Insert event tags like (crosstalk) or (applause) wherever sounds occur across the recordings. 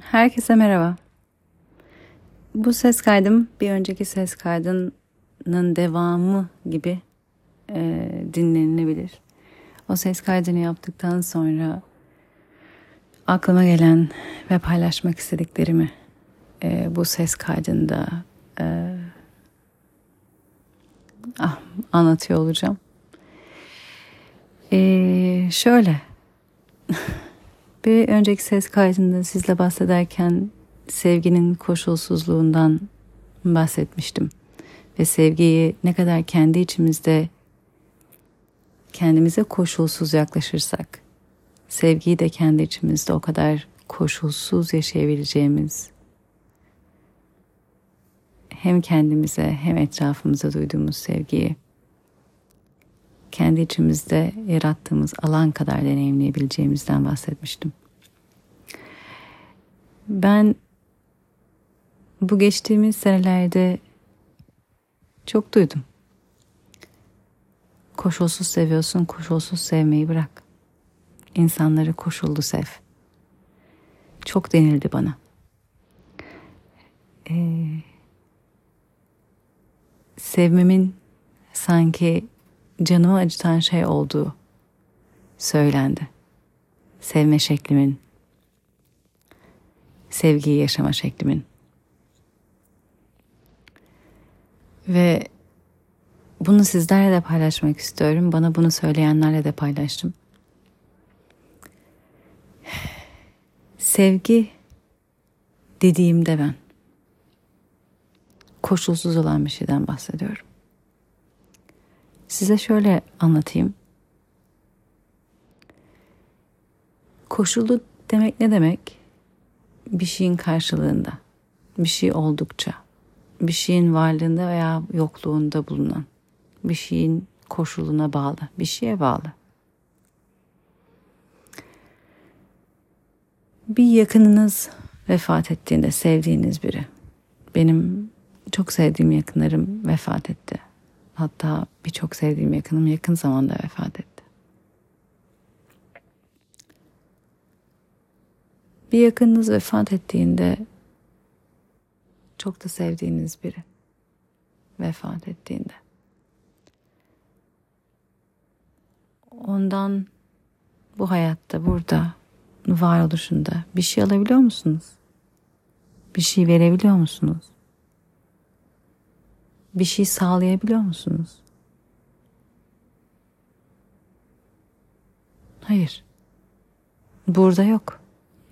Herkese merhaba. Bu ses kaydım bir önceki ses kaydının devamı gibi e, dinlenilebilir. O ses kaydını yaptıktan sonra aklıma gelen ve paylaşmak istediklerimi e, bu ses kaydında e, ah, anlatıyor olacağım. E, şöyle (laughs) bir önceki ses kaydında sizle bahsederken sevginin koşulsuzluğundan bahsetmiştim. Ve sevgiyi ne kadar kendi içimizde kendimize koşulsuz yaklaşırsak, sevgiyi de kendi içimizde o kadar koşulsuz yaşayabileceğimiz, hem kendimize hem etrafımıza duyduğumuz sevgiyi kendi içimizde yarattığımız alan kadar deneyimleyebileceğimizden bahsetmiştim. Ben bu geçtiğimiz senelerde çok duydum. Koşulsuz seviyorsun, koşulsuz sevmeyi bırak. İnsanları koşullu sev. Çok denildi bana. Ee, sevmemin sanki canımı acıtan şey olduğu söylendi. Sevme şeklimin, sevgiyi yaşama şeklimin. Ve bunu sizlerle de paylaşmak istiyorum. Bana bunu söyleyenlerle de paylaştım. Sevgi dediğimde ben koşulsuz olan bir şeyden bahsediyorum. Size şöyle anlatayım. Koşullu demek ne demek? Bir şeyin karşılığında, bir şey oldukça, bir şeyin varlığında veya yokluğunda bulunan, bir şeyin koşuluna bağlı, bir şeye bağlı. Bir yakınınız vefat ettiğinde sevdiğiniz biri. Benim çok sevdiğim yakınlarım vefat etti. Hatta birçok sevdiğim yakınım yakın zamanda vefat etti. Bir yakınınız vefat ettiğinde çok da sevdiğiniz biri vefat ettiğinde ondan bu hayatta burada varoluşunda bir şey alabiliyor musunuz? Bir şey verebiliyor musunuz? Bir şey sağlayabiliyor musunuz? Hayır. Burada yok.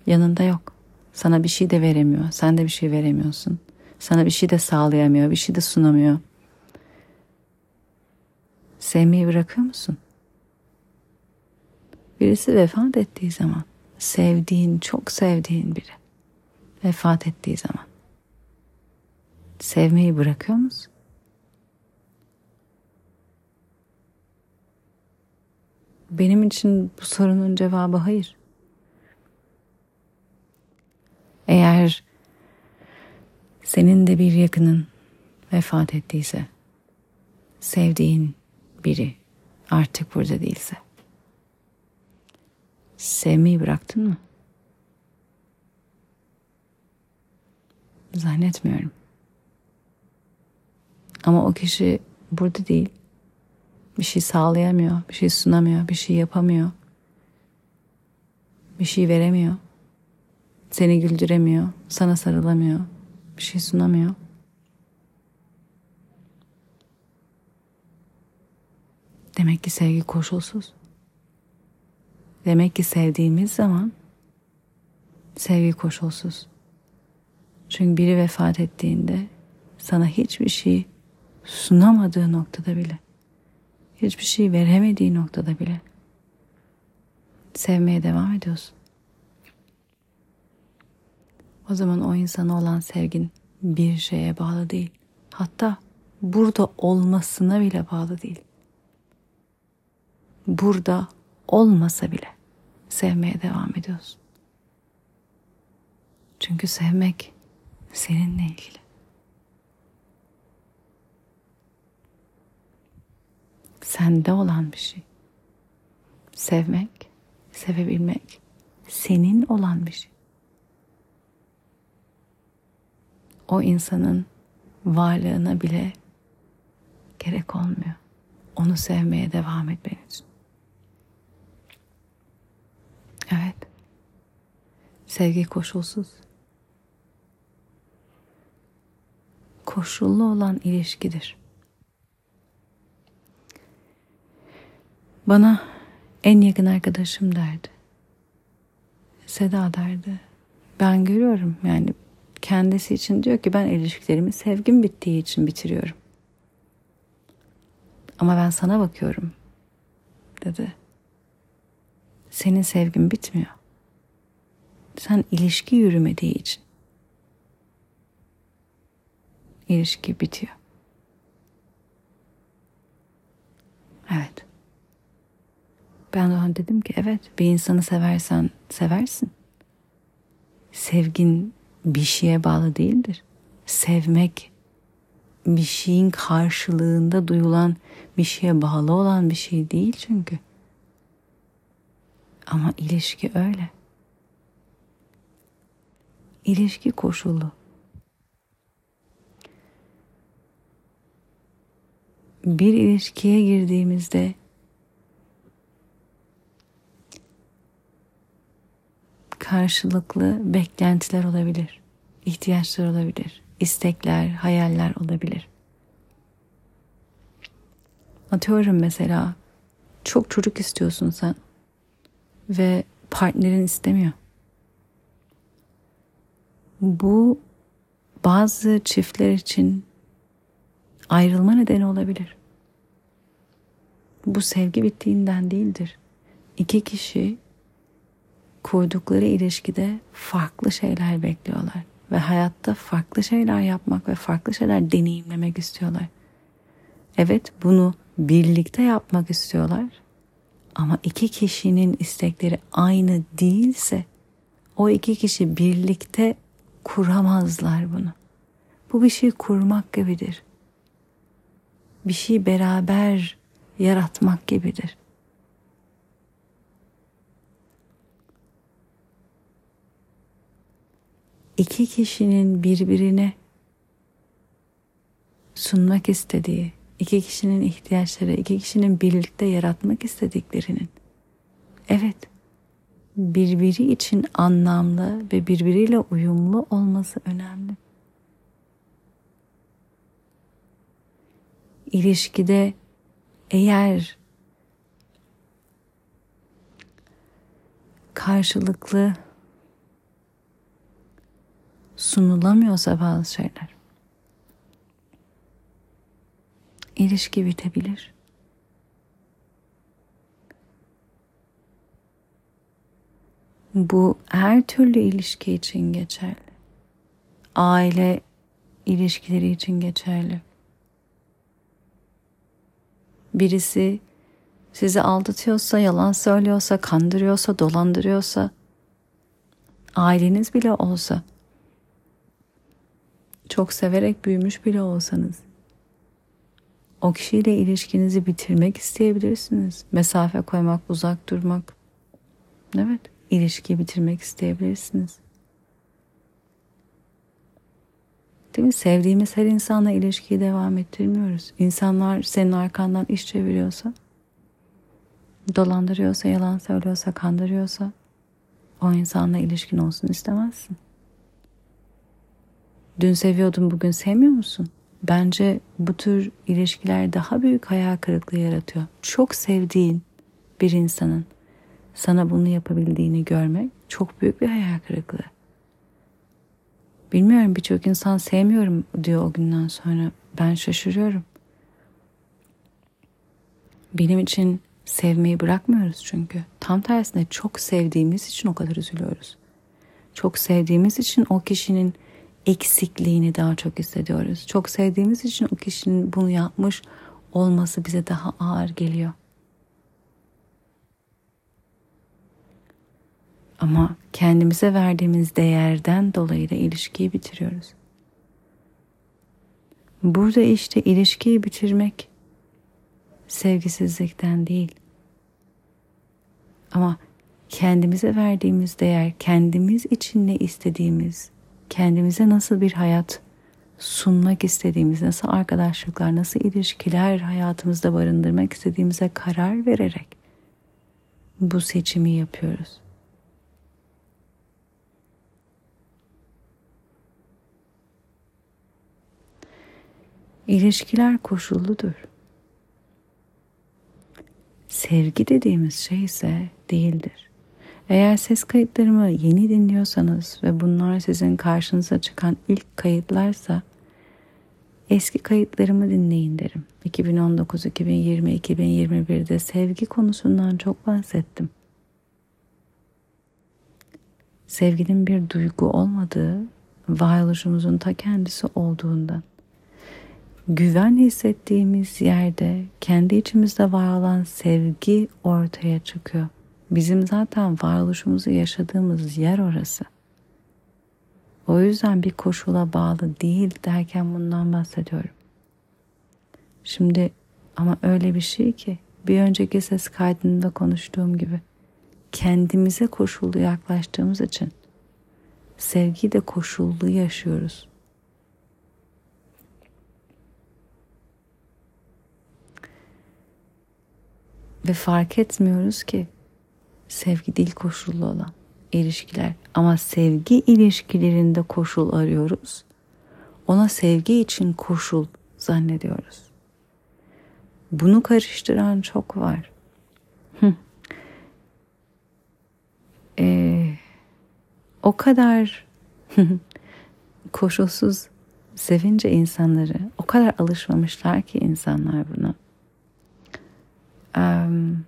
Yanında yok. Sana bir şey de veremiyor. Sen de bir şey veremiyorsun. Sana bir şey de sağlayamıyor, bir şey de sunamıyor. Sevmeyi bırakıyor musun? Birisi vefat ettiği zaman, sevdiğin, çok sevdiğin biri vefat ettiği zaman sevmeyi bırakıyor musun? Benim için bu sorunun cevabı hayır. Eğer senin de bir yakının vefat ettiyse, sevdiğin biri artık burada değilse, sevmeyi bıraktın mı? Zannetmiyorum. Ama o kişi burada değil bir şey sağlayamıyor, bir şey sunamıyor, bir şey yapamıyor. Bir şey veremiyor. Seni güldüremiyor, sana sarılamıyor, bir şey sunamıyor. Demek ki sevgi koşulsuz. Demek ki sevdiğimiz zaman sevgi koşulsuz. Çünkü biri vefat ettiğinde sana hiçbir şey sunamadığı noktada bile hiçbir şey veremediği noktada bile sevmeye devam ediyorsun. O zaman o insana olan sevgin bir şeye bağlı değil. Hatta burada olmasına bile bağlı değil. Burada olmasa bile sevmeye devam ediyorsun. Çünkü sevmek seninle ilgili. Sende olan bir şey. Sevmek, sevebilmek senin olan bir şey. o insanın varlığına bile gerek olmuyor. Onu sevmeye devam etmen için. Evet. Sevgi koşulsuz. Koşullu olan ilişkidir. Bana en yakın arkadaşım derdi. Seda derdi. Ben görüyorum yani kendisi için diyor ki ben ilişkilerimi sevgim bittiği için bitiriyorum. Ama ben sana bakıyorum dedi. Senin sevgin bitmiyor. Sen ilişki yürümediği için. ilişki bitiyor. Evet. Ben de ona dedim ki evet bir insanı seversen seversin. Sevgin bir şeye bağlı değildir. Sevmek bir şeyin karşılığında duyulan bir şeye bağlı olan bir şey değil çünkü. Ama ilişki öyle. İlişki koşulu. Bir ilişkiye girdiğimizde karşılıklı beklentiler olabilir, ihtiyaçlar olabilir, istekler, hayaller olabilir. Atıyorum mesela çok çocuk istiyorsun sen ve partnerin istemiyor. Bu bazı çiftler için ayrılma nedeni olabilir. Bu sevgi bittiğinden değildir. İki kişi kurdukları ilişkide farklı şeyler bekliyorlar ve hayatta farklı şeyler yapmak ve farklı şeyler deneyimlemek istiyorlar. Evet, bunu birlikte yapmak istiyorlar. Ama iki kişinin istekleri aynı değilse o iki kişi birlikte kuramazlar bunu. Bu bir şey kurmak gibidir. Bir şey beraber yaratmak gibidir. İki kişinin birbirine sunmak istediği, iki kişinin ihtiyaçları, iki kişinin birlikte yaratmak istediklerinin evet birbiri için anlamlı ve birbiriyle uyumlu olması önemli. İlişkide eğer karşılıklı sunulamıyorsa bazı şeyler ilişki bitebilir. Bu her türlü ilişki için geçerli. Aile ilişkileri için geçerli. Birisi sizi aldatıyorsa, yalan söylüyorsa, kandırıyorsa, dolandırıyorsa, aileniz bile olsa çok severek büyümüş bile olsanız o kişiyle ilişkinizi bitirmek isteyebilirsiniz. Mesafe koymak, uzak durmak. Evet, ilişkiyi bitirmek isteyebilirsiniz. Değil mi? Sevdiğimiz her insanla ilişkiyi devam ettirmiyoruz. İnsanlar senin arkandan iş çeviriyorsa, dolandırıyorsa, yalan söylüyorsa, kandırıyorsa o insanla ilişkin olsun istemezsin. Dün seviyordun bugün sevmiyor musun? Bence bu tür ilişkiler daha büyük hayal kırıklığı yaratıyor. Çok sevdiğin bir insanın sana bunu yapabildiğini görmek çok büyük bir hayal kırıklığı. Bilmiyorum birçok insan sevmiyorum diyor o günden sonra. Ben şaşırıyorum. Benim için sevmeyi bırakmıyoruz çünkü. Tam tersine çok sevdiğimiz için o kadar üzülüyoruz. Çok sevdiğimiz için o kişinin eksikliğini daha çok hissediyoruz. Çok sevdiğimiz için o kişinin bunu yapmış olması bize daha ağır geliyor. Ama kendimize verdiğimiz değerden dolayı da ilişkiyi bitiriyoruz. Burada işte ilişkiyi bitirmek sevgisizlikten değil. Ama kendimize verdiğimiz değer, kendimiz için ne istediğimiz, kendimize nasıl bir hayat sunmak istediğimiz, nasıl arkadaşlıklar, nasıl ilişkiler hayatımızda barındırmak istediğimize karar vererek bu seçimi yapıyoruz. İlişkiler koşulludur. Sevgi dediğimiz şey ise değildir. Eğer ses kayıtlarımı yeni dinliyorsanız ve bunlar sizin karşınıza çıkan ilk kayıtlarsa eski kayıtlarımı dinleyin derim. 2019, 2020, 2021'de sevgi konusundan çok bahsettim. Sevginin bir duygu olmadığı, varoluşumuzun ta kendisi olduğundan güven hissettiğimiz yerde kendi içimizde var olan sevgi ortaya çıkıyor. Bizim zaten varoluşumuzu yaşadığımız yer orası. O yüzden bir koşula bağlı değil derken bundan bahsediyorum. Şimdi ama öyle bir şey ki bir önceki ses kaydında konuştuğum gibi kendimize koşullu yaklaştığımız için sevgiyi de koşullu yaşıyoruz. Ve fark etmiyoruz ki sevgi değil koşullu olan ilişkiler. Ama sevgi ilişkilerinde koşul arıyoruz. Ona sevgi için koşul zannediyoruz. Bunu karıştıran çok var. ee, o kadar (laughs) koşulsuz sevince insanları o kadar alışmamışlar ki insanlar buna. Um,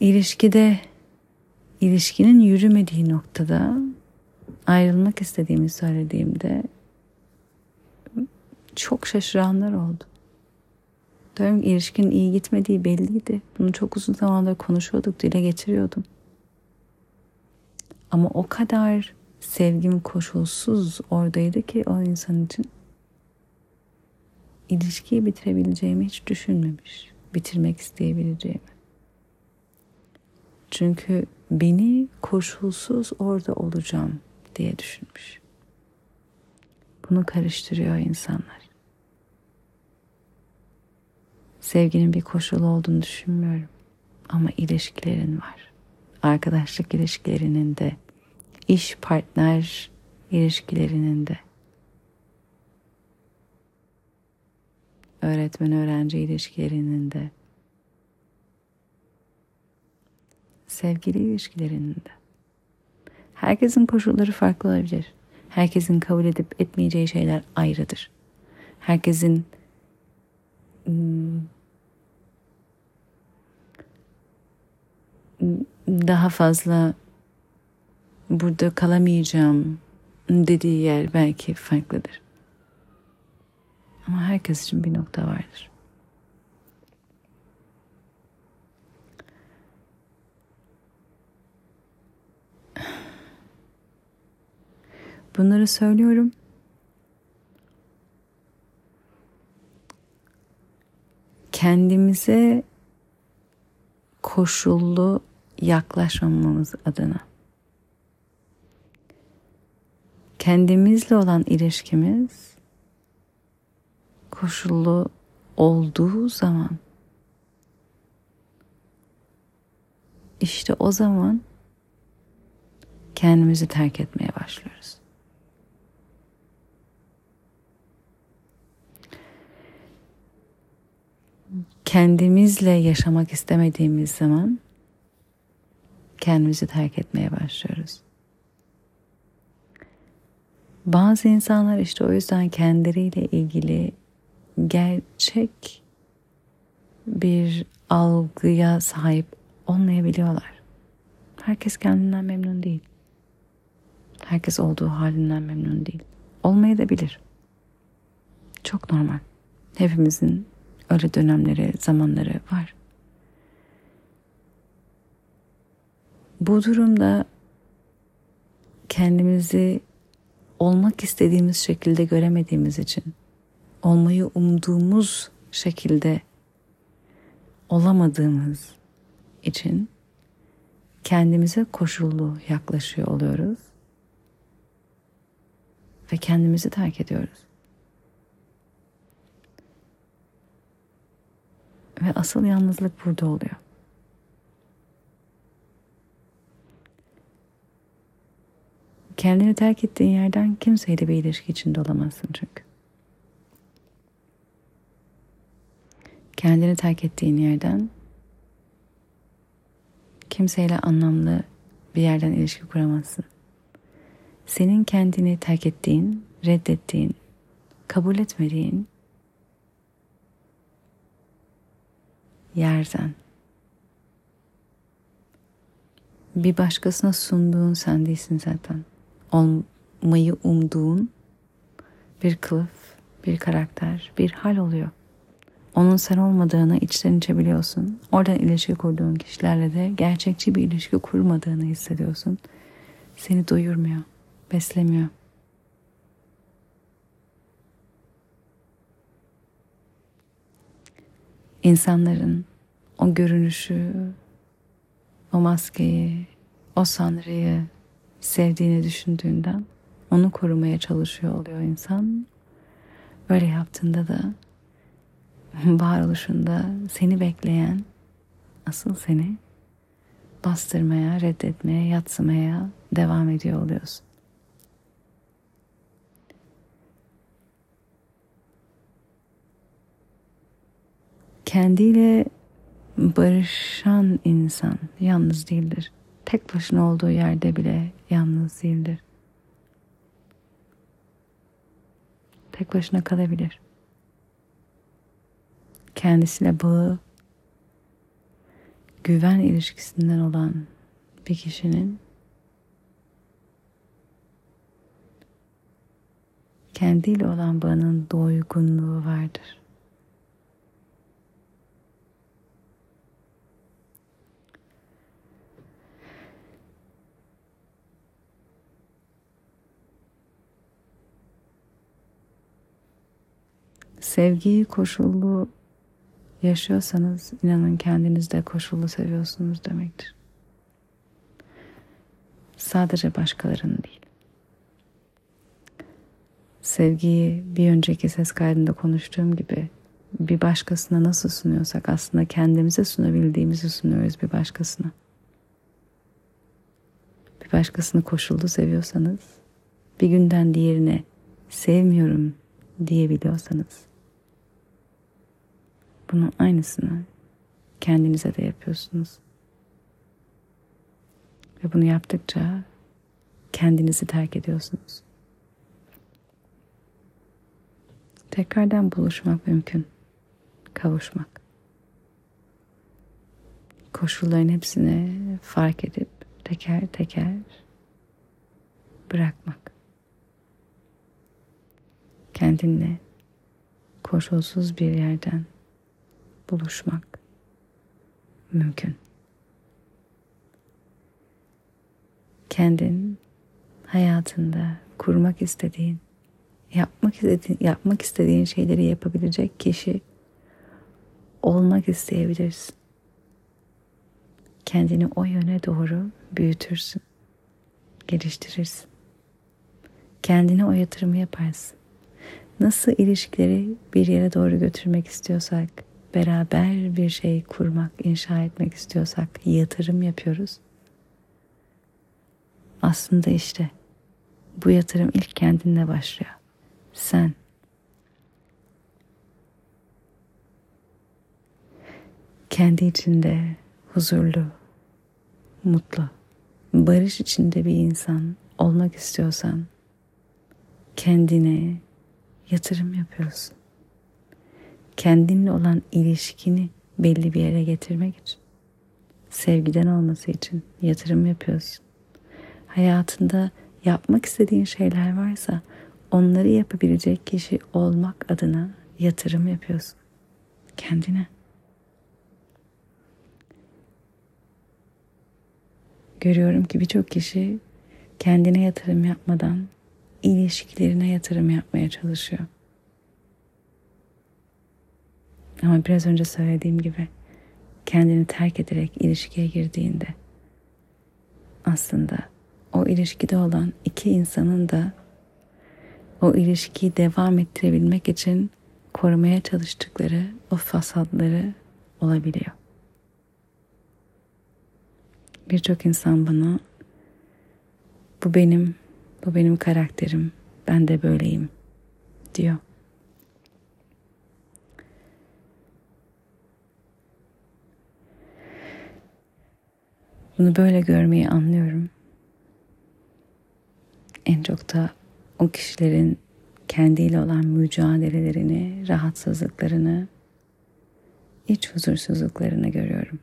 ilişkide ilişkinin yürümediği noktada ayrılmak istediğimi söylediğimde çok şaşıranlar oldu. Diyorum ilişkinin iyi gitmediği belliydi. Bunu çok uzun zamandır konuşuyorduk, dile getiriyordum. Ama o kadar sevgim koşulsuz oradaydı ki o insan için ilişkiyi bitirebileceğimi hiç düşünmemiş. Bitirmek isteyebileceğimi. Çünkü beni koşulsuz orada olacağım diye düşünmüş. Bunu karıştırıyor insanlar. Sevginin bir koşulu olduğunu düşünmüyorum. Ama ilişkilerin var. Arkadaşlık ilişkilerinin de, iş partner ilişkilerinin de. Öğretmen öğrenci ilişkilerinin de. Sevgili ilişkilerinde. Herkesin koşulları farklı olabilir. Herkesin kabul edip etmeyeceği şeyler ayrıdır. Herkesin hmm, daha fazla burada kalamayacağım dediği yer belki farklıdır. Ama herkes için bir nokta vardır. Bunları söylüyorum. Kendimize koşullu yaklaşmamamız adına. Kendimizle olan ilişkimiz koşullu olduğu zaman işte o zaman kendimizi terk etmeye başlıyoruz. Kendimizle yaşamak istemediğimiz zaman kendimizi terk etmeye başlıyoruz. Bazı insanlar işte o yüzden kendileriyle ilgili gerçek bir algıya sahip olmayabiliyorlar. Herkes kendinden memnun değil. Herkes olduğu halinden memnun değil. Olmayabilir. Çok normal. Hepimizin öyle dönemleri, zamanları var. Bu durumda kendimizi olmak istediğimiz şekilde göremediğimiz için, olmayı umduğumuz şekilde olamadığımız için kendimize koşullu yaklaşıyor oluyoruz. ve kendimizi terk ediyoruz. Ve asıl yalnızlık burada oluyor. Kendini terk ettiğin yerden kimseyle bir ilişki içinde olamazsın çünkü. Kendini terk ettiğin yerden kimseyle anlamlı bir yerden ilişki kuramazsın. Senin kendini terk ettiğin, reddettiğin, kabul etmediğin yerden bir başkasına sunduğun sen değilsin zaten. Olmayı umduğun bir kılıf, bir karakter, bir hal oluyor. Onun sen olmadığını içten içe biliyorsun. Oradan ilişki kurduğun kişilerle de gerçekçi bir ilişki kurmadığını hissediyorsun. Seni doyurmuyor, beslemiyor. İnsanların o görünüşü, o maskeyi, o sanrıyı sevdiğini düşündüğünden onu korumaya çalışıyor oluyor insan. Böyle yaptığında da varoluşunda seni bekleyen asıl seni bastırmaya, reddetmeye, yatsımaya devam ediyor oluyorsun. Kendiyle barışan insan yalnız değildir. Tek başına olduğu yerde bile yalnız değildir. Tek başına kalabilir kendisiyle bağı güven ilişkisinden olan bir kişinin kendiyle olan bağının doygunluğu vardır. Sevgiyi koşullu yaşıyorsanız inanın kendinizde koşullu seviyorsunuz demektir. Sadece başkalarını değil. Sevgiyi bir önceki ses kaydında konuştuğum gibi bir başkasına nasıl sunuyorsak aslında kendimize sunabildiğimizi sunuyoruz bir başkasına. Bir başkasını koşullu seviyorsanız bir günden diğerine sevmiyorum diyebiliyorsanız bunun aynısını kendinize de yapıyorsunuz. Ve bunu yaptıkça kendinizi terk ediyorsunuz. Tekrardan buluşmak mümkün. Kavuşmak. Koşulların hepsini fark edip teker teker bırakmak. Kendinle koşulsuz bir yerden buluşmak mümkün. Kendin hayatında kurmak istediğin, yapmak istediğin, yapmak istediğin şeyleri yapabilecek kişi olmak isteyebilirsin. Kendini o yöne doğru büyütürsün, geliştirirsin. Kendine o yatırımı yaparsın. Nasıl ilişkileri bir yere doğru götürmek istiyorsak beraber bir şey kurmak, inşa etmek istiyorsak yatırım yapıyoruz. Aslında işte bu yatırım ilk kendinle başlıyor. Sen kendi içinde huzurlu, mutlu, barış içinde bir insan olmak istiyorsan kendine yatırım yapıyorsun kendinle olan ilişkini belli bir yere getirmek için, sevgiden olması için yatırım yapıyorsun. Hayatında yapmak istediğin şeyler varsa onları yapabilecek kişi olmak adına yatırım yapıyorsun. Kendine. Görüyorum ki birçok kişi kendine yatırım yapmadan ilişkilerine yatırım yapmaya çalışıyor. Ama biraz önce söylediğim gibi kendini terk ederek ilişkiye girdiğinde aslında o ilişkide olan iki insanın da o ilişkiyi devam ettirebilmek için korumaya çalıştıkları o fasadları olabiliyor. Birçok insan bana bu benim, bu benim karakterim, ben de böyleyim diyor. Bunu böyle görmeyi anlıyorum. En çok da o kişilerin kendiyle olan mücadelelerini, rahatsızlıklarını, iç huzursuzluklarını görüyorum.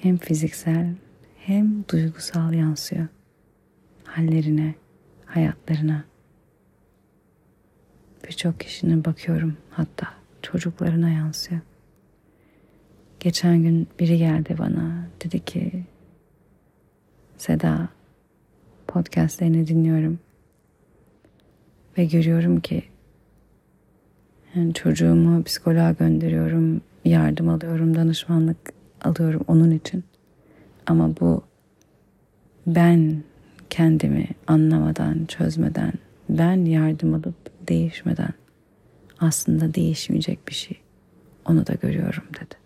Hem fiziksel hem duygusal yansıyor hallerine, hayatlarına. Birçok kişinin bakıyorum hatta çocuklarına yansıyor. Geçen gün biri geldi bana dedi ki Seda podcastlerini dinliyorum ve görüyorum ki yani çocuğumu psikoloğa gönderiyorum, yardım alıyorum, danışmanlık alıyorum onun için. Ama bu ben kendimi anlamadan, çözmeden, ben yardım alıp değişmeden aslında değişmeyecek bir şey. Onu da görüyorum dedi.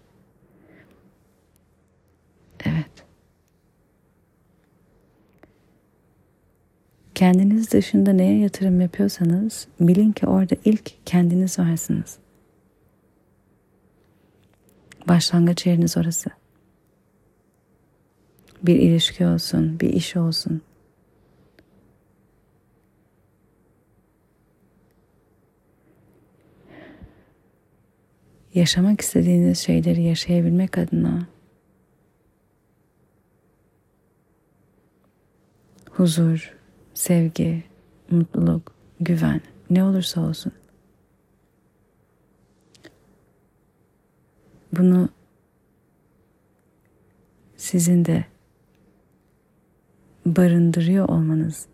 Evet. Kendiniz dışında neye yatırım yapıyorsanız bilin ki orada ilk kendiniz varsınız. Başlangıç yeriniz orası. Bir ilişki olsun, bir iş olsun. Yaşamak istediğiniz şeyleri yaşayabilmek adına huzur, sevgi, mutluluk, güven ne olursa olsun. Bunu sizin de barındırıyor olmanız,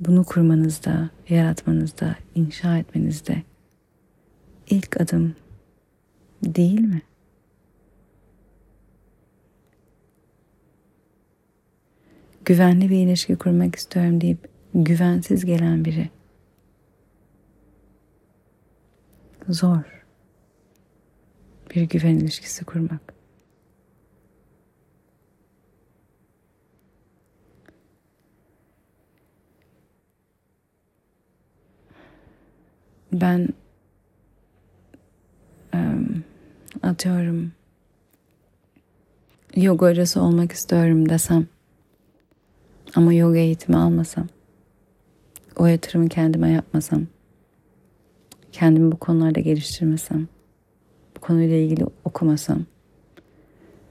bunu kurmanızda, yaratmanızda, inşa etmenizde ilk adım değil mi? Güvenli bir ilişki kurmak istiyorum deyip güvensiz gelen biri zor bir güven ilişkisi kurmak. Ben atıyorum yoga hocası olmak istiyorum desem ama yoga eğitimi almasam, o yatırımı kendime yapmasam, kendimi bu konularda geliştirmesem, bu konuyla ilgili okumasam,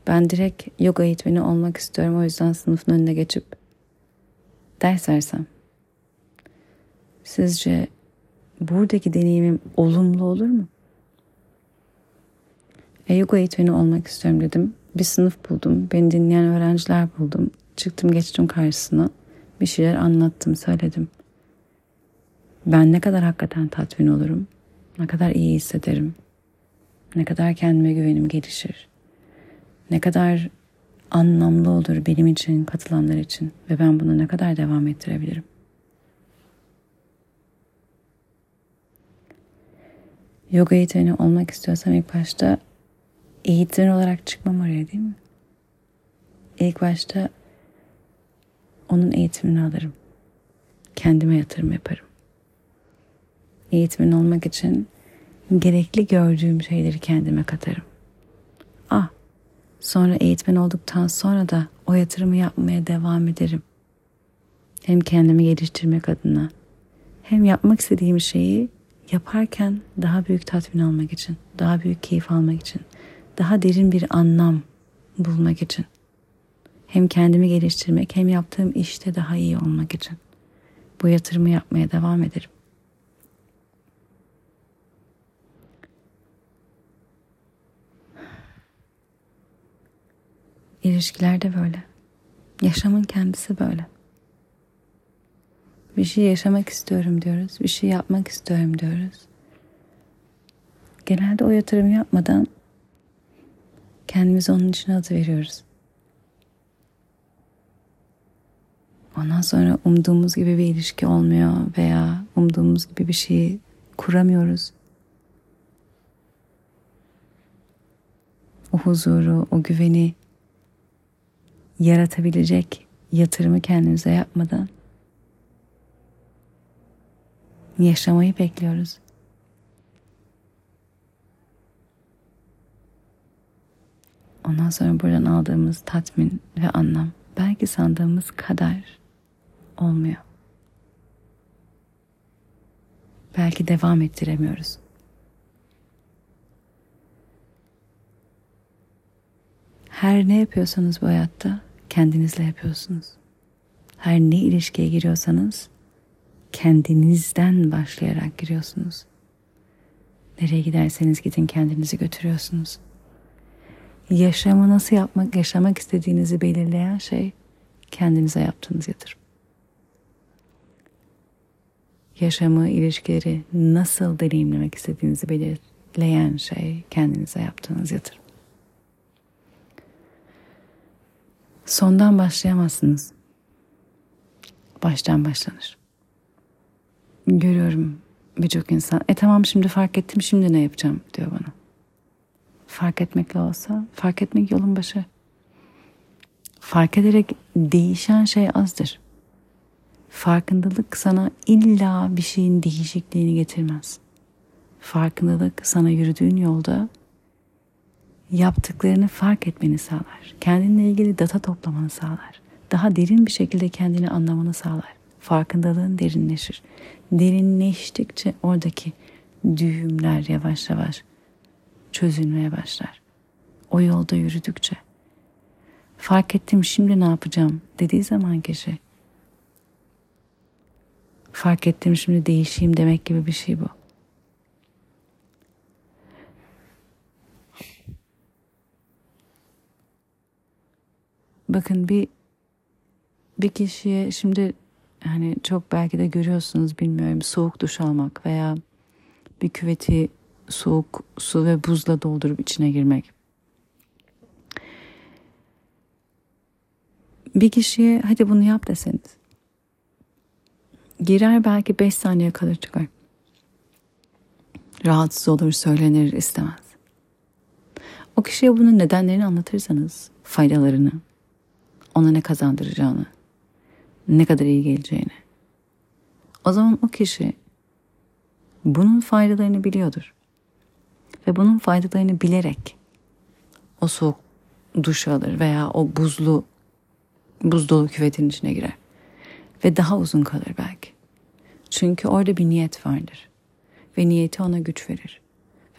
ben direkt yoga eğitmeni olmak istiyorum o yüzden sınıfın önüne geçip ders versem. Sizce buradaki deneyimim olumlu olur mu? E, yoga eğitmeni olmak istiyorum dedim. Bir sınıf buldum. Beni dinleyen öğrenciler buldum. Çıktım geçtim karşısına. Bir şeyler anlattım, söyledim. Ben ne kadar hakikaten tatmin olurum. Ne kadar iyi hissederim. Ne kadar kendime güvenim gelişir. Ne kadar anlamlı olur benim için, katılanlar için ve ben bunu ne kadar devam ettirebilirim. Yoga eğitmeni olmak istiyorsam ilk başta eğitmen olarak çıkmam oraya değil mi? İlk başta onun eğitimini alırım. Kendime yatırım yaparım. Eğitmen olmak için gerekli gördüğüm şeyleri kendime katarım. Ah, sonra eğitmen olduktan sonra da o yatırımı yapmaya devam ederim. Hem kendimi geliştirmek adına hem yapmak istediğim şeyi yaparken daha büyük tatmin almak için, daha büyük keyif almak için, daha derin bir anlam bulmak için. Hem kendimi geliştirmek hem yaptığım işte daha iyi olmak için. Bu yatırımı yapmaya devam ederim. İlişkiler de böyle. Yaşamın kendisi böyle. Bir şey yaşamak istiyorum diyoruz. Bir şey yapmak istiyorum diyoruz. Genelde o yatırımı yapmadan kendimizi onun için adı veriyoruz. Ondan sonra umduğumuz gibi bir ilişki olmuyor veya umduğumuz gibi bir şeyi kuramıyoruz. O huzuru, o güveni yaratabilecek yatırımı kendimize yapmadan yaşamayı bekliyoruz. Ondan sonra buradan aldığımız tatmin ve anlam belki sandığımız kadar olmuyor. Belki devam ettiremiyoruz. Her ne yapıyorsanız bu hayatta kendinizle yapıyorsunuz. Her ne ilişkiye giriyorsanız kendinizden başlayarak giriyorsunuz. Nereye giderseniz gidin kendinizi götürüyorsunuz. Yaşamı nasıl yapmak, yaşamak istediğinizi belirleyen şey kendinize yaptığınız yatırım. Yaşamı, ilişkileri nasıl deneyimlemek istediğinizi belirleyen şey kendinize yaptığınız yatırım. Sondan başlayamazsınız. Baştan başlanır. Görüyorum birçok insan. E tamam şimdi fark ettim şimdi ne yapacağım diyor bana. Fark etmekle olsa fark etmek yolun başı. Fark ederek değişen şey azdır. Farkındalık sana illa bir şeyin değişikliğini getirmez. Farkındalık sana yürüdüğün yolda yaptıklarını fark etmeni sağlar. Kendinle ilgili data toplamanı sağlar. Daha derin bir şekilde kendini anlamanı sağlar. Farkındalığın derinleşir. Derinleştikçe oradaki düğümler yavaş yavaş çözülmeye başlar. O yolda yürüdükçe. Fark ettim şimdi ne yapacağım dediği zaman kişi fark ettim şimdi değişeyim demek gibi bir şey bu. Bakın bir bir kişiye şimdi hani çok belki de görüyorsunuz bilmiyorum soğuk duş almak veya bir küveti soğuk su ve buzla doldurup içine girmek. Bir kişiye hadi bunu yap deseniz. Girer belki beş saniye kalır çıkar. Rahatsız olur, söylenir, istemez. O kişiye bunun nedenlerini anlatırsanız, faydalarını, ona ne kazandıracağını, ne kadar iyi geleceğini. O zaman o kişi bunun faydalarını biliyordur. Ve bunun faydalarını bilerek o soğuk duş alır veya o buzlu buz dolu küvetin içine girer. Ve daha uzun kalır belki. Çünkü orada bir niyet vardır. Ve niyeti ona güç verir.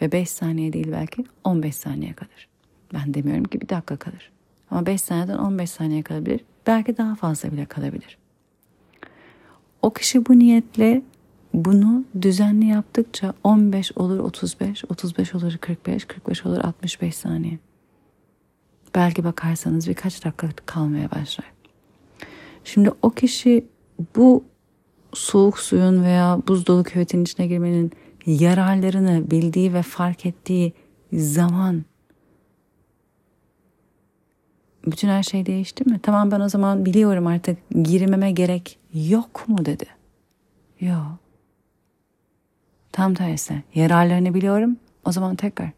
Ve 5 saniye değil belki 15 saniye kalır. Ben demiyorum ki bir dakika kalır. Ama 5 saniyeden 15 saniye kalabilir. Belki daha fazla bile kalabilir. O kişi bu niyetle bunu düzenli yaptıkça 15 olur 35, 35 olur 45, 45 olur 65 saniye. Belki bakarsanız birkaç dakika kalmaya başlar. Şimdi o kişi bu soğuk suyun veya buz dolu küvetin içine girmenin yararlarını bildiği ve fark ettiği zaman bütün her şey değişti mi? Tamam ben o zaman biliyorum artık girmeme gerek yok mu dedi. Yok. Tam tersi. Yararlarını biliyorum. O zaman tekrar.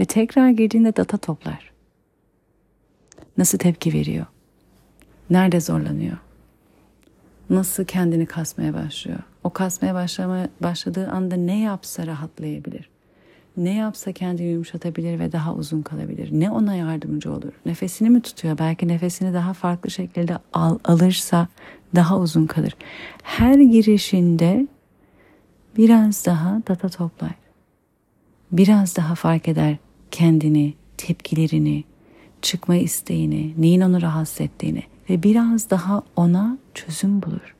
Ve tekrar girdiğinde data toplar. Nasıl tepki veriyor? Nerede zorlanıyor? Nasıl kendini kasmaya başlıyor? O kasmaya başlamaya başladığı anda ne yapsa rahatlayabilir? Ne yapsa kendini yumuşatabilir ve daha uzun kalabilir? Ne ona yardımcı olur? Nefesini mi tutuyor? Belki nefesini daha farklı şekilde al, alırsa daha uzun kalır. Her girişinde biraz daha data toplar. Biraz daha fark eder kendini, tepkilerini, çıkma isteğini, neyin onu rahatsız ettiğini ve biraz daha ona çözüm bulur.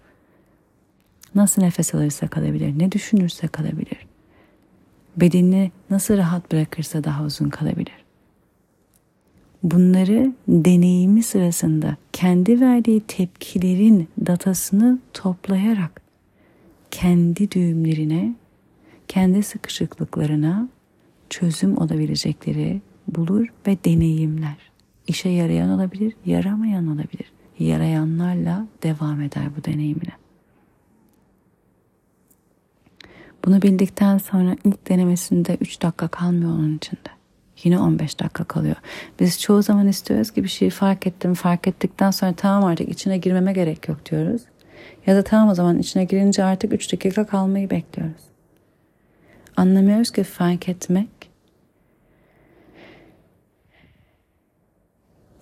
Nasıl nefes alırsa kalabilir, ne düşünürse kalabilir. Bedenini nasıl rahat bırakırsa daha uzun kalabilir. Bunları deneyimi sırasında kendi verdiği tepkilerin datasını toplayarak kendi düğümlerine, kendi sıkışıklıklarına çözüm olabilecekleri bulur ve deneyimler. İşe yarayan olabilir, yaramayan olabilir. Yarayanlarla devam eder bu deneyimine. Bunu bildikten sonra ilk denemesinde 3 dakika kalmıyor onun içinde. Yine 15 dakika kalıyor. Biz çoğu zaman istiyoruz ki bir şeyi fark ettim. Fark ettikten sonra tamam artık içine girmeme gerek yok diyoruz. Ya da tamam o zaman içine girince artık 3 dakika kalmayı bekliyoruz. Anlamıyoruz ki fark etmek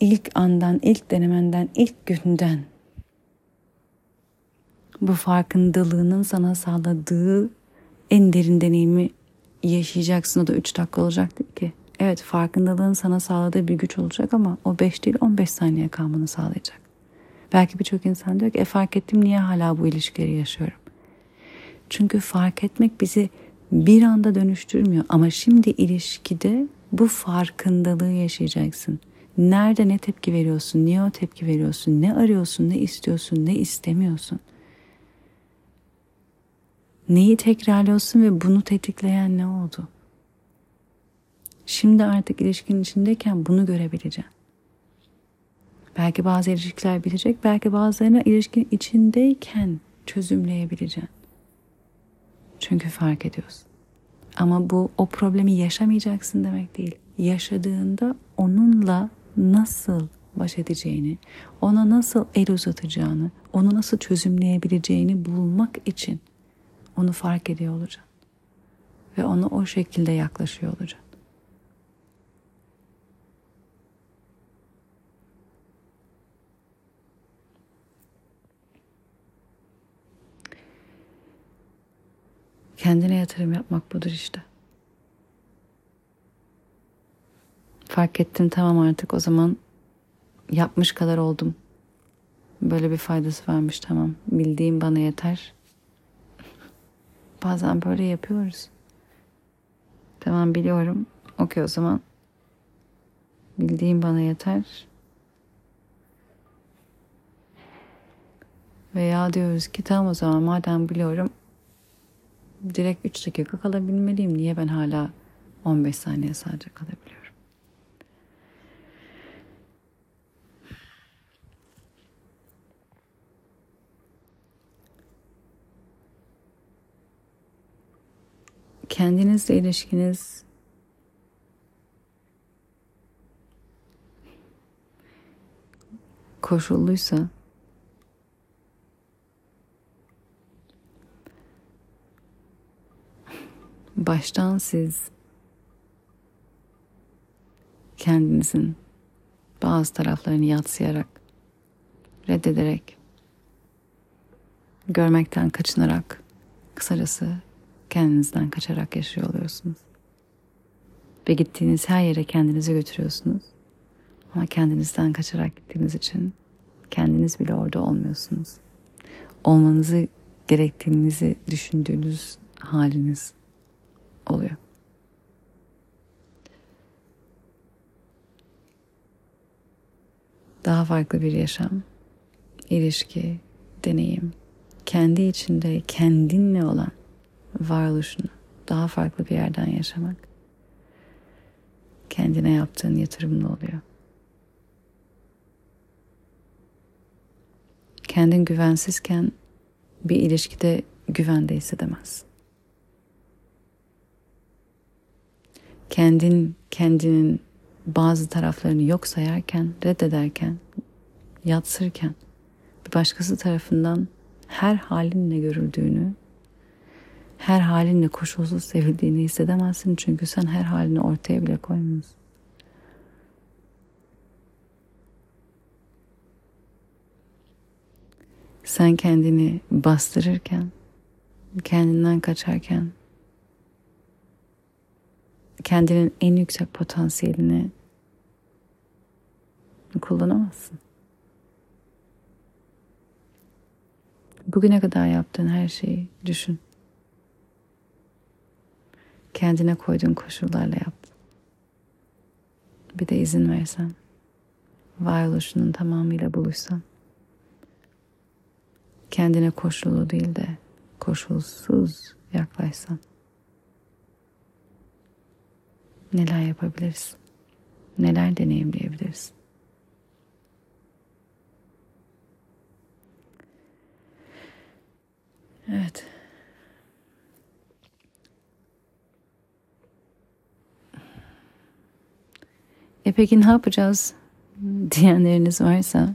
ilk andan, ilk denemenden, ilk günden bu farkındalığının sana sağladığı en derin deneyimi yaşayacaksın. O da 3 dakika olacak değil ki. Evet farkındalığın sana sağladığı bir güç olacak ama o 5 değil 15 saniye kalmanı sağlayacak. Belki birçok insan diyor ki e fark ettim niye hala bu ilişkileri yaşıyorum. Çünkü fark etmek bizi bir anda dönüştürmüyor ama şimdi ilişkide bu farkındalığı yaşayacaksın. Nerede ne tepki veriyorsun, niye o tepki veriyorsun, ne arıyorsun, ne istiyorsun, ne istemiyorsun. Neyi tekrarlıyorsun ve bunu tetikleyen ne oldu? Şimdi artık ilişkinin içindeyken bunu görebileceğim. Belki bazı ilişkiler bitecek, belki bazılarını ilişkinin içindeyken çözümleyebileceğim. Çünkü fark ediyorsun. Ama bu o problemi yaşamayacaksın demek değil. Yaşadığında onunla nasıl baş edeceğini, ona nasıl el uzatacağını, onu nasıl çözümleyebileceğini bulmak için onu fark ediyor olacaksın. Ve ona o şekilde yaklaşıyor olacaksın. Kendine yatırım yapmak budur işte. Fark ettim tamam artık o zaman yapmış kadar oldum. Böyle bir faydası varmış tamam. Bildiğim bana yeter. Bazen böyle yapıyoruz. Tamam biliyorum. Okey o zaman. Bildiğim bana yeter. Veya diyoruz ki tamam o zaman madem biliyorum direkt 3 dakika kalabilmeliyim. Niye ben hala 15 saniye sadece kalabiliyorum? Kendinizle ilişkiniz. Koşulluysa baştan siz. Kendinizin bazı taraflarını yatsıyarak, reddederek, görmekten kaçınarak, kısacası kendinizden kaçarak yaşıyor oluyorsunuz. Ve gittiğiniz her yere kendinizi götürüyorsunuz. Ama kendinizden kaçarak gittiğiniz için kendiniz bile orada olmuyorsunuz. Olmanızı gerektiğinizi düşündüğünüz haliniz oluyor. Daha farklı bir yaşam, ilişki, deneyim, kendi içinde kendinle olan varoluşunu daha farklı bir yerden yaşamak kendine yaptığın yatırımla oluyor. Kendin güvensizken bir ilişkide güvende hissedemezsin. Kendin kendinin bazı taraflarını yok sayarken, reddederken, yatsırken bir başkası tarafından her halinle görüldüğünü her halinle koşulsuz sevildiğini hissedemezsin çünkü sen her halini ortaya bile koymuyorsun. Sen kendini bastırırken, kendinden kaçarken, kendinin en yüksek potansiyelini kullanamazsın. Bugüne kadar yaptığın her şeyi düşün Kendine koyduğun koşullarla yaptın. Bir de izin versen, varoluşunun tamamıyla buluşsan, kendine koşulu değil de koşulsuz yaklaşsan, neler yapabiliriz? Neler deneyimleyebiliriz? Evet. E peki ne yapacağız (laughs) diyenleriniz varsa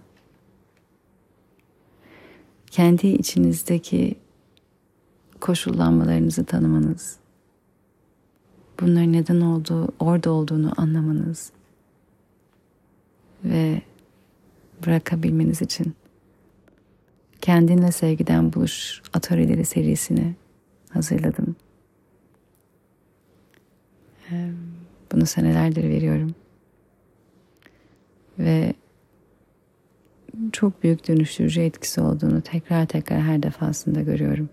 kendi içinizdeki koşullanmalarınızı tanımanız, bunların neden olduğu, orada olduğunu anlamanız ve bırakabilmeniz için kendinle sevgiden buluş atölyeleri serisini hazırladım. Bunu senelerdir veriyorum. Ve çok büyük dönüştürücü etkisi olduğunu tekrar tekrar her defasında görüyorum.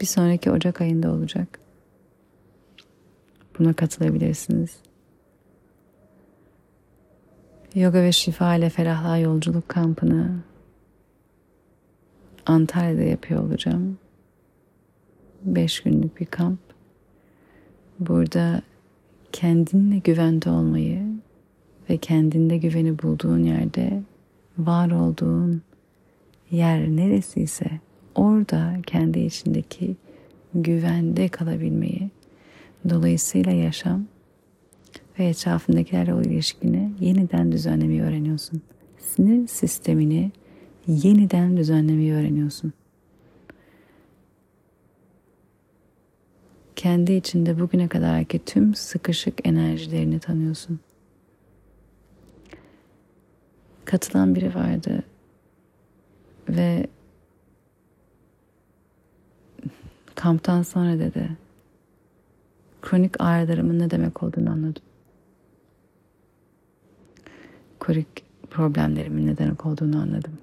Bir sonraki Ocak ayında olacak. Buna katılabilirsiniz. Yoga ve Şifa ile Ferahlığa Yolculuk kampını Antalya'da yapıyor olacağım. Beş günlük bir kamp. Burada kendinle güvende olmayı ve kendinde güveni bulduğun yerde var olduğun yer neresiyse orada kendi içindeki güvende kalabilmeyi dolayısıyla yaşam ve etrafındakilerle o ilişkini yeniden düzenlemeyi öğreniyorsun. Sinir sistemini yeniden düzenlemeyi öğreniyorsun. Kendi içinde bugüne kadarki tüm sıkışık enerjilerini tanıyorsun. Katılan biri vardı ve kamptan sonra dedi kronik ağrılarımın ne demek olduğunu anladım. Kronik problemlerimin ne demek olduğunu anladım.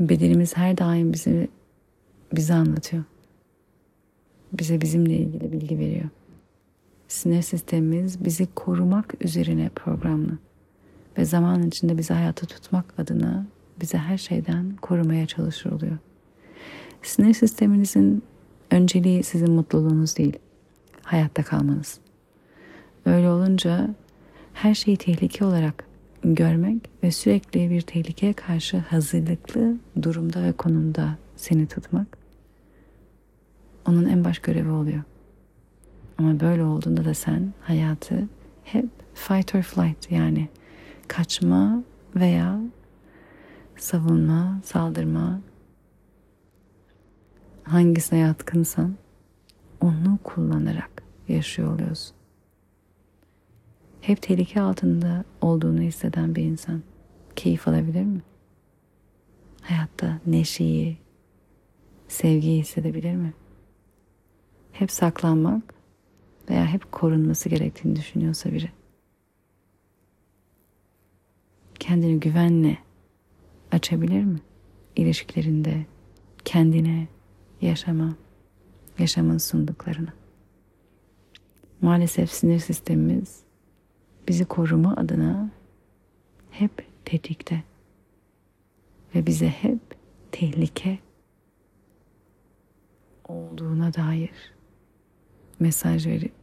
Bedenimiz her daim bizi bize anlatıyor. Bize bizimle ilgili bilgi veriyor. Sinir sistemimiz bizi korumak üzerine programlı ve zaman içinde bizi hayatta tutmak adına bize her şeyden korumaya çalışır oluyor. Sinir sisteminizin önceliği sizin mutluluğunuz değil, hayatta kalmanız. Öyle olunca her şeyi tehlike olarak görmek ve sürekli bir tehlikeye karşı hazırlıklı durumda ve konumda seni tutmak onun en baş görevi oluyor. Ama böyle olduğunda da sen hayatı hep fight or flight yani kaçma veya savunma, saldırma hangisine yatkınsan onu kullanarak yaşıyor oluyorsun. Hep tehlike altında olduğunu hisseden bir insan keyif alabilir mi? Hayatta neşeyi, sevgiyi hissedebilir mi? Hep saklanmak veya hep korunması gerektiğini düşünüyorsa biri. Kendini güvenle açabilir mi? İlişkilerinde kendine, yaşama, yaşamın sunduklarını. Maalesef sinir sistemimiz bizi koruma adına hep tetikte ve bize hep tehlike olduğuna dair mesaj verip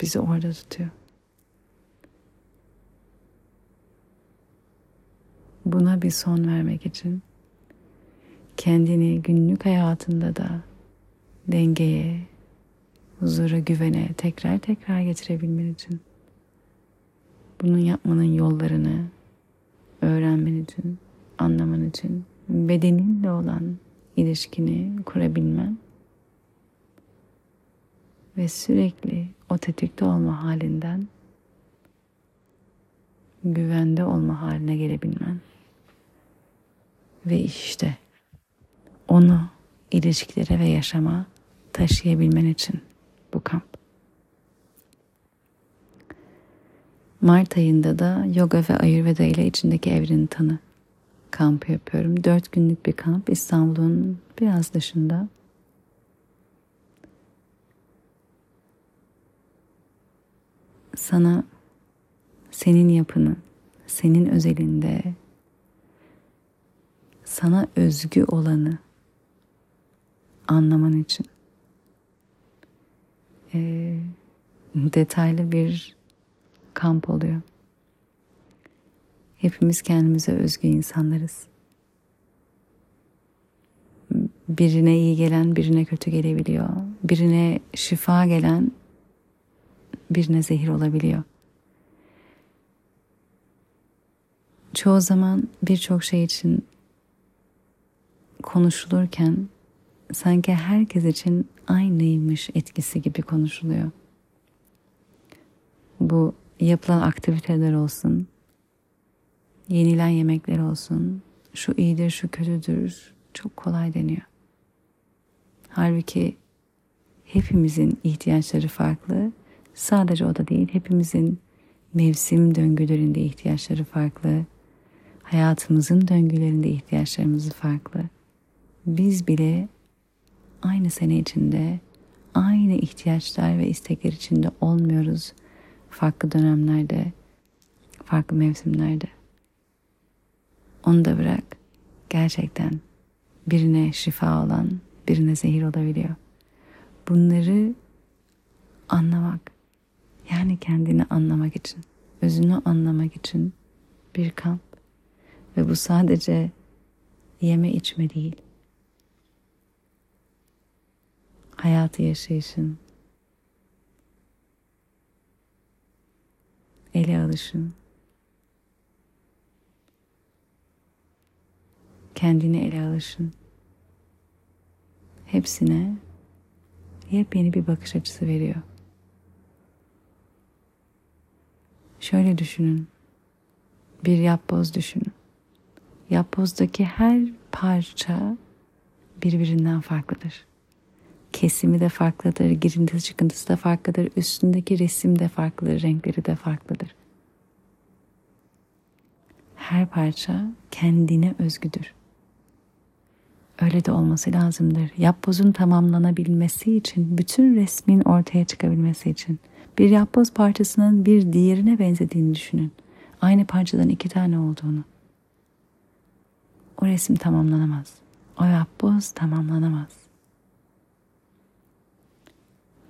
bizi orada tutuyor. Buna bir son vermek için kendini günlük hayatında da dengeye, huzura, güvene tekrar tekrar getirebilmen için bunun yapmanın yollarını öğrenmen için, anlaman için bedeninle olan ilişkini kurabilmen ve sürekli o tetikte olma halinden güvende olma haline gelebilmen. Ve işte onu ilişkilere ve yaşama taşıyabilmen için bu kamp. Mart ayında da yoga ve ayurveda ile içindeki evreni tanı kampı yapıyorum. Dört günlük bir kamp İstanbul'un biraz dışında. Sana senin yapını, senin özelinde sana özgü olanı anlaman için e, detaylı bir kamp oluyor. Hepimiz kendimize özgü insanlarız. Birine iyi gelen birine kötü gelebiliyor. Birine şifa gelen birine zehir olabiliyor. Çoğu zaman birçok şey için konuşulurken sanki herkes için aynıymış etkisi gibi konuşuluyor. Bu yapılan aktiviteler olsun, yenilen yemekler olsun, şu iyidir, şu kötüdür, çok kolay deniyor. Halbuki hepimizin ihtiyaçları farklı. Sadece o da değil, hepimizin mevsim döngülerinde ihtiyaçları farklı. Hayatımızın döngülerinde ihtiyaçlarımız farklı. Biz bile aynı sene içinde aynı ihtiyaçlar ve istekler içinde olmuyoruz. Farklı dönemlerde, farklı mevsimlerde. Onu da bırak. Gerçekten birine şifa olan, birine zehir olabiliyor. Bunları anlamak, yani kendini anlamak için, özünü anlamak için bir kamp. Ve bu sadece yeme içme değil. Hayatı yaşayışın, ele alışın, kendini ele alışın. Hepsine yepyeni bir bakış açısı veriyor. Şöyle düşünün. Bir yapboz düşünün. Yapbozdaki her parça birbirinden farklıdır. Kesimi de farklıdır, girintisi çıkıntısı da farklıdır, üstündeki resim de farklıdır, renkleri de farklıdır. Her parça kendine özgüdür. Öyle de olması lazımdır. Yapbozun tamamlanabilmesi için, bütün resmin ortaya çıkabilmesi için bir yapboz parçasının bir diğerine benzediğini düşünün. Aynı parçadan iki tane olduğunu. O resim tamamlanamaz. O yapboz tamamlanamaz.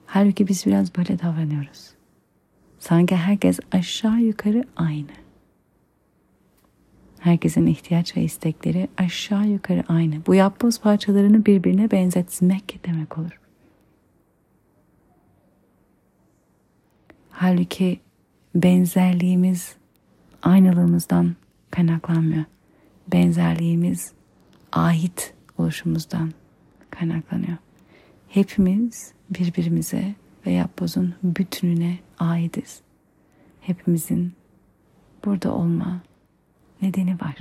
Halbuki biz biraz böyle davranıyoruz. Sanki herkes aşağı yukarı aynı. Herkesin ihtiyaç ve istekleri aşağı yukarı aynı. Bu yapboz parçalarını birbirine benzetmek demek olur. Halbuki benzerliğimiz aynılığımızdan kaynaklanmıyor. Benzerliğimiz ait oluşumuzdan kaynaklanıyor. Hepimiz birbirimize ve yapbozun bütününe aitiz. Hepimizin burada olma nedeni var.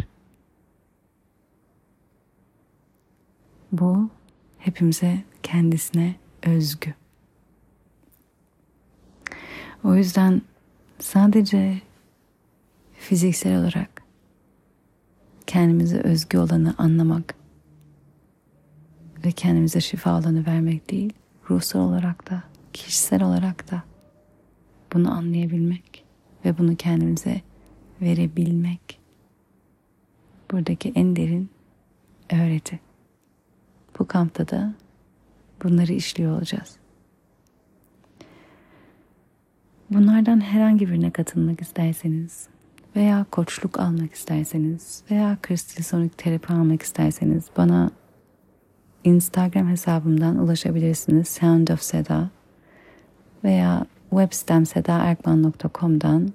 Bu hepimize kendisine özgü. O yüzden sadece fiziksel olarak kendimize özgü olanı anlamak ve kendimize şifa olanı vermek değil, ruhsal olarak da, kişisel olarak da bunu anlayabilmek ve bunu kendimize verebilmek buradaki en derin öğreti. Bu kampta da bunları işliyor olacağız. Bunlardan herhangi birine katılmak isterseniz veya koçluk almak isterseniz veya kristal sonik terapi almak isterseniz bana Instagram hesabımdan ulaşabilirsiniz. Sound of Seda veya web sitem sedaerkman.com'dan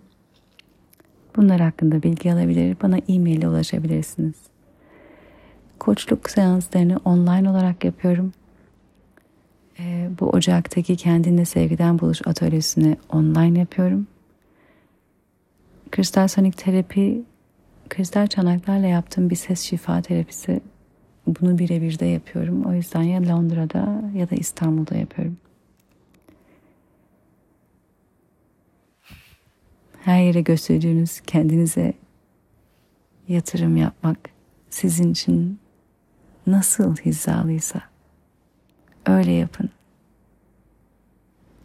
bunlar hakkında bilgi alabilir, bana e-mail ile ulaşabilirsiniz. Koçluk seanslarını online olarak yapıyorum. Ee, bu Ocak'taki Kendinle Sevgiden Buluş atölyesini online yapıyorum. Kristal sonik terapi, kristal çanaklarla yaptığım bir ses şifa terapisi. Bunu birebir de yapıyorum. O yüzden ya Londra'da ya da İstanbul'da yapıyorum. Her yere gösterdiğiniz kendinize yatırım yapmak sizin için nasıl hizalıysa öyle yapın.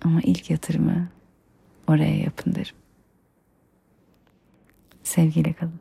Ama ilk yatırımı oraya yapın derim. Sevgiyle kalın.